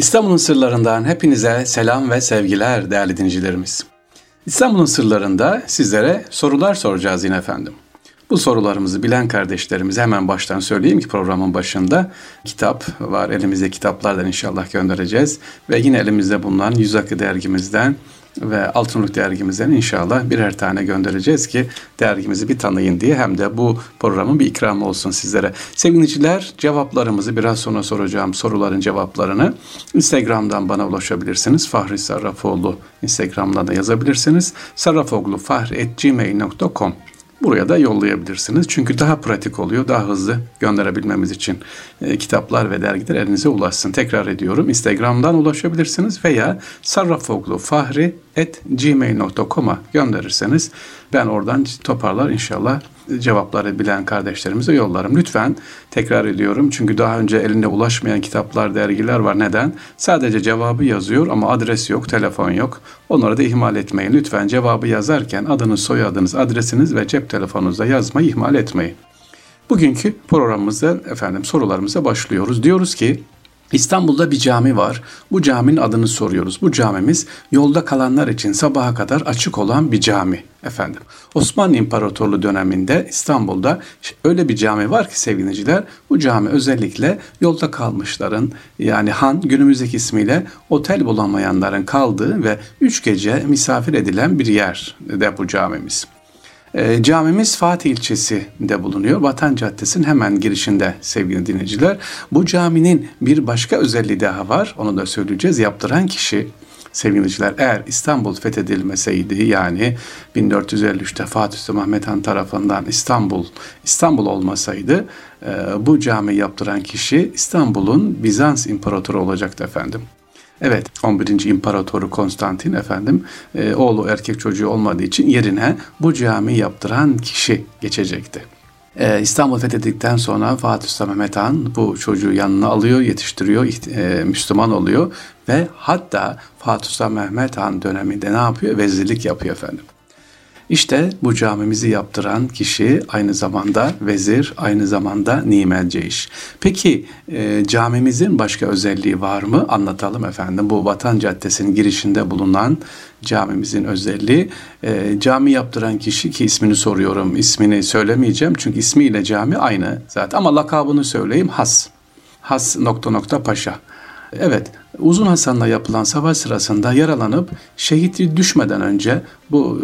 İstanbul'un sırlarından hepinize selam ve sevgiler değerli dinleyicilerimiz. İstanbul'un sırlarında sizlere sorular soracağız yine efendim. Bu sorularımızı bilen kardeşlerimize hemen baştan söyleyeyim ki programın başında kitap var. Elimizde kitaplardan inşallah göndereceğiz. Ve yine elimizde bulunan Yüz Akı dergimizden ve Altınoluk dergimizden inşallah birer tane göndereceğiz ki dergimizi bir tanıyın diye hem de bu programın bir ikramı olsun sizlere. Sevgiliciler cevaplarımızı biraz sonra soracağım soruların cevaplarını Instagram'dan bana ulaşabilirsiniz. Fahri Sarrafoğlu Instagram'dan da yazabilirsiniz. sarrafoğlufahri.gmail.com Buraya da yollayabilirsiniz. Çünkü daha pratik oluyor, daha hızlı gönderebilmemiz için e, kitaplar ve dergiler elinize ulaşsın. Tekrar ediyorum. Instagram'dan ulaşabilirsiniz veya sarrafoglufahri.gmail.com'a gönderirseniz ben oradan toparlar inşallah cevapları bilen kardeşlerimize yollarım. Lütfen tekrar ediyorum çünkü daha önce elinde ulaşmayan kitaplar, dergiler var. Neden? Sadece cevabı yazıyor ama adres yok, telefon yok. Onları da ihmal etmeyin. Lütfen cevabı yazarken adınız, soyadınız, adresiniz ve cep telefonunuzda yazmayı ihmal etmeyin. Bugünkü programımızda efendim sorularımıza başlıyoruz. Diyoruz ki İstanbul'da bir cami var. Bu caminin adını soruyoruz. Bu camimiz yolda kalanlar için sabaha kadar açık olan bir cami efendim. Osmanlı İmparatorluğu döneminde İstanbul'da öyle bir cami var ki sevgiliciler bu cami özellikle yolda kalmışların yani han günümüzdeki ismiyle otel bulamayanların kaldığı ve üç gece misafir edilen bir yer de bu camimiz. E, camimiz Fatih ilçesinde bulunuyor. Vatan Caddesi'nin hemen girişinde sevgili dinleyiciler. Bu caminin bir başka özelliği daha var. Onu da söyleyeceğiz. Yaptıran kişi sevgiliciler eğer İstanbul fethedilmeseydi yani 1453'te Fatih Sultan Mehmet Han tarafından İstanbul İstanbul olmasaydı e, bu cami yaptıran kişi İstanbul'un Bizans imparatoru olacaktı efendim. Evet 11. İmparatoru Konstantin efendim e, oğlu erkek çocuğu olmadığı için yerine bu cami yaptıran kişi geçecekti. Ee, İstanbul fethedildikten sonra Fatih Sultan Mehmet Han bu çocuğu yanına alıyor, yetiştiriyor, e, Müslüman oluyor ve hatta Fatih Sultan Mehmet Han döneminde ne yapıyor? Vezirlik yapıyor efendim. İşte bu camimizi yaptıran kişi aynı zamanda vezir, aynı zamanda nimelceiş. Peki e, camimizin başka özelliği var mı? Anlatalım efendim. Bu Vatan Caddesi'nin girişinde bulunan camimizin özelliği. E, cami yaptıran kişi ki ismini soruyorum, ismini söylemeyeceğim çünkü ismiyle cami aynı zaten ama lakabını söyleyeyim Has. Has nokta nokta paşa. Evet, Uzun Hasan'la yapılan savaş sırasında yaralanıp şehit düşmeden önce bu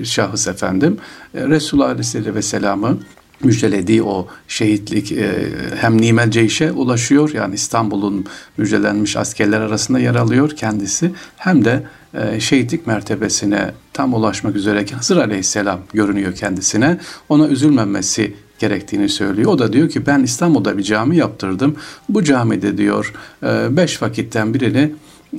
e, şahıs efendim e, Resulullah Aleyhisselatü Vesselam'ı müjdelediği o şehitlik e, hem Nimel Ceyş'e ulaşıyor yani İstanbul'un müjdelenmiş askerler arasında yer alıyor kendisi hem de şehitlik mertebesine tam ulaşmak üzereyken Hızır Aleyhisselam görünüyor kendisine. Ona üzülmemesi gerektiğini söylüyor. O da diyor ki ben İstanbul'da bir cami yaptırdım. Bu camide diyor e, beş vakitten birini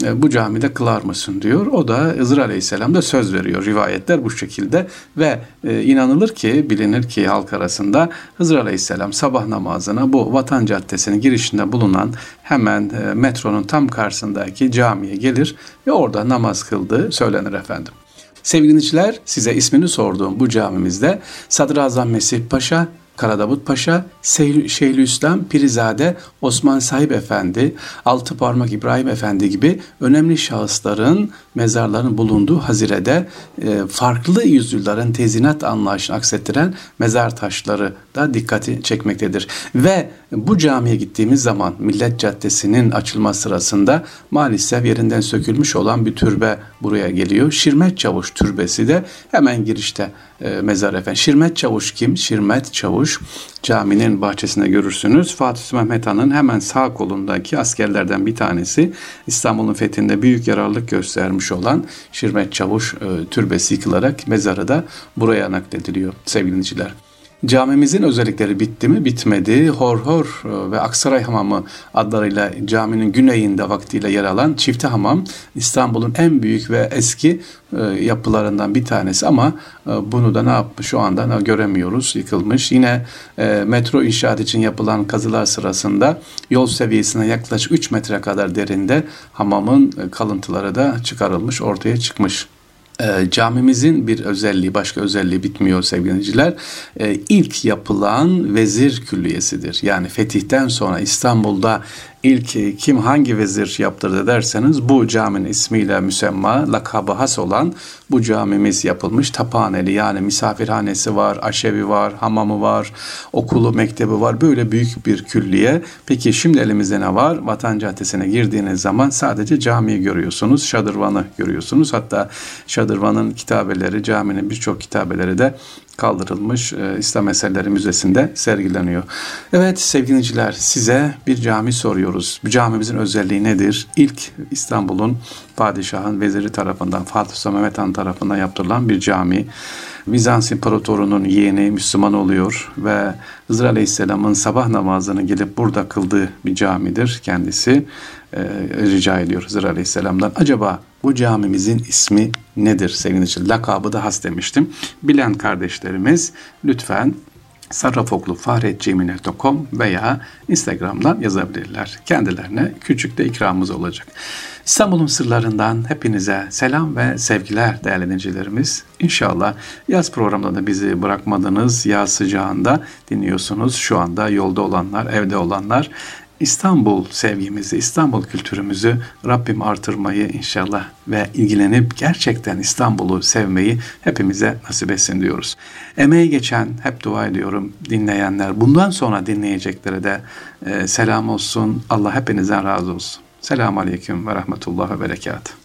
e, bu camide kılar mısın diyor. O da Hızır Aleyhisselam da söz veriyor. Rivayetler bu şekilde ve e, inanılır ki bilinir ki halk arasında Hızır Aleyhisselam sabah namazına bu Vatan Caddesi'nin girişinde bulunan hemen metronun tam karşısındaki camiye gelir ve orada namaz kıldığı söylenir efendim. Sevgili dinleyiciler size ismini sorduğum bu camimizde Sadrazam Mesih Paşa Karadavut Paşa, Şeyhülislam Pirizade, Osman Sahip Efendi, Altı Parmak İbrahim Efendi gibi önemli şahısların mezarlarının bulunduğu Hazire'de e, farklı yüzyılların tezinat anlayışını aksettiren mezar taşları da dikkati çekmektedir. Ve bu camiye gittiğimiz zaman Millet Caddesi'nin açılma sırasında maalesef yerinden sökülmüş olan bir türbe buraya geliyor. Şirmet Çavuş türbesi de hemen girişte e, mezar efendim. Şirmet Çavuş kim? Şirmet Çavuş caminin bahçesinde görürsünüz. Fatih Mehmet Han'ın hemen sağ kolundaki askerlerden bir tanesi İstanbul'un fethinde büyük yararlılık göstermiş olan Şirmet Çavuş e, türbesi yıkılarak mezarı da buraya naklediliyor sevgiliciler. Camimizin özellikleri bitti mi? Bitmedi. Hor Hor e, ve Aksaray Hamamı adlarıyla caminin güneyinde vaktiyle yer alan çifte hamam İstanbul'un en büyük ve eski e, yapılarından bir tanesi ama e, bunu da ne yapmış şu anda göremiyoruz yıkılmış. Yine metro inşaat için yapılan kazılar sırasında yol seviyesine yaklaşık 3 metre kadar derinde hamamın kalıntıları da çıkarılmış ortaya çıkmış. E, camimizin bir özelliği, başka özelliği bitmiyor sevgiliciler. E, ilk yapılan vezir külliyesidir. Yani fetihten sonra İstanbul'da ilk kim hangi vezir yaptırdı derseniz bu caminin ismiyle müsemma, lakabı has olan bu camimiz yapılmış. Taphaneli yani misafirhanesi var, aşevi var, hamamı var, okulu, mektebi var. Böyle büyük bir külliye. Peki şimdi elimizde ne var? Vatan Caddesi'ne girdiğiniz zaman sadece camiyi görüyorsunuz. Şadırvanı görüyorsunuz. Hatta Şadırvan'ın kitabeleri, caminin birçok kitabeleri de kaldırılmış e, İslam Eserleri Müzesi'nde sergileniyor. Evet sevgiliciler size bir cami soruyoruz. Bu camimizin özelliği nedir? İlk İstanbul'un padişahın veziri tarafından Fatih Sultan Mehmet Han tarafından yaptırılan bir cami. Bizans İmparatorunun yeğeni Müslüman oluyor ve Hızır Aleyhisselam'ın sabah namazını gelip burada kıldığı bir camidir kendisi. E, rica ediyor Hızır Aleyhisselam'dan. Acaba bu camimizin ismi nedir sevgili için? Lakabı da has demiştim. Bilen kardeşlerimiz lütfen sarrafoklu.fahretcemil.com veya Instagram'dan yazabilirler. Kendilerine küçük de ikramımız olacak. İstanbul'un sırlarından hepinize selam ve sevgiler değerli dinleyicilerimiz. İnşallah yaz programında da bizi bırakmadınız. Yaz sıcağında dinliyorsunuz. Şu anda yolda olanlar, evde olanlar İstanbul sevgimizi, İstanbul kültürümüzü Rabbim artırmayı inşallah ve ilgilenip gerçekten İstanbul'u sevmeyi hepimize nasip etsin diyoruz. Emeği geçen hep dua ediyorum dinleyenler, bundan sonra dinleyeceklere de e, selam olsun. Allah hepinizden razı olsun. Selamun Aleyküm ve Rahmetullah ve Berekatuhu.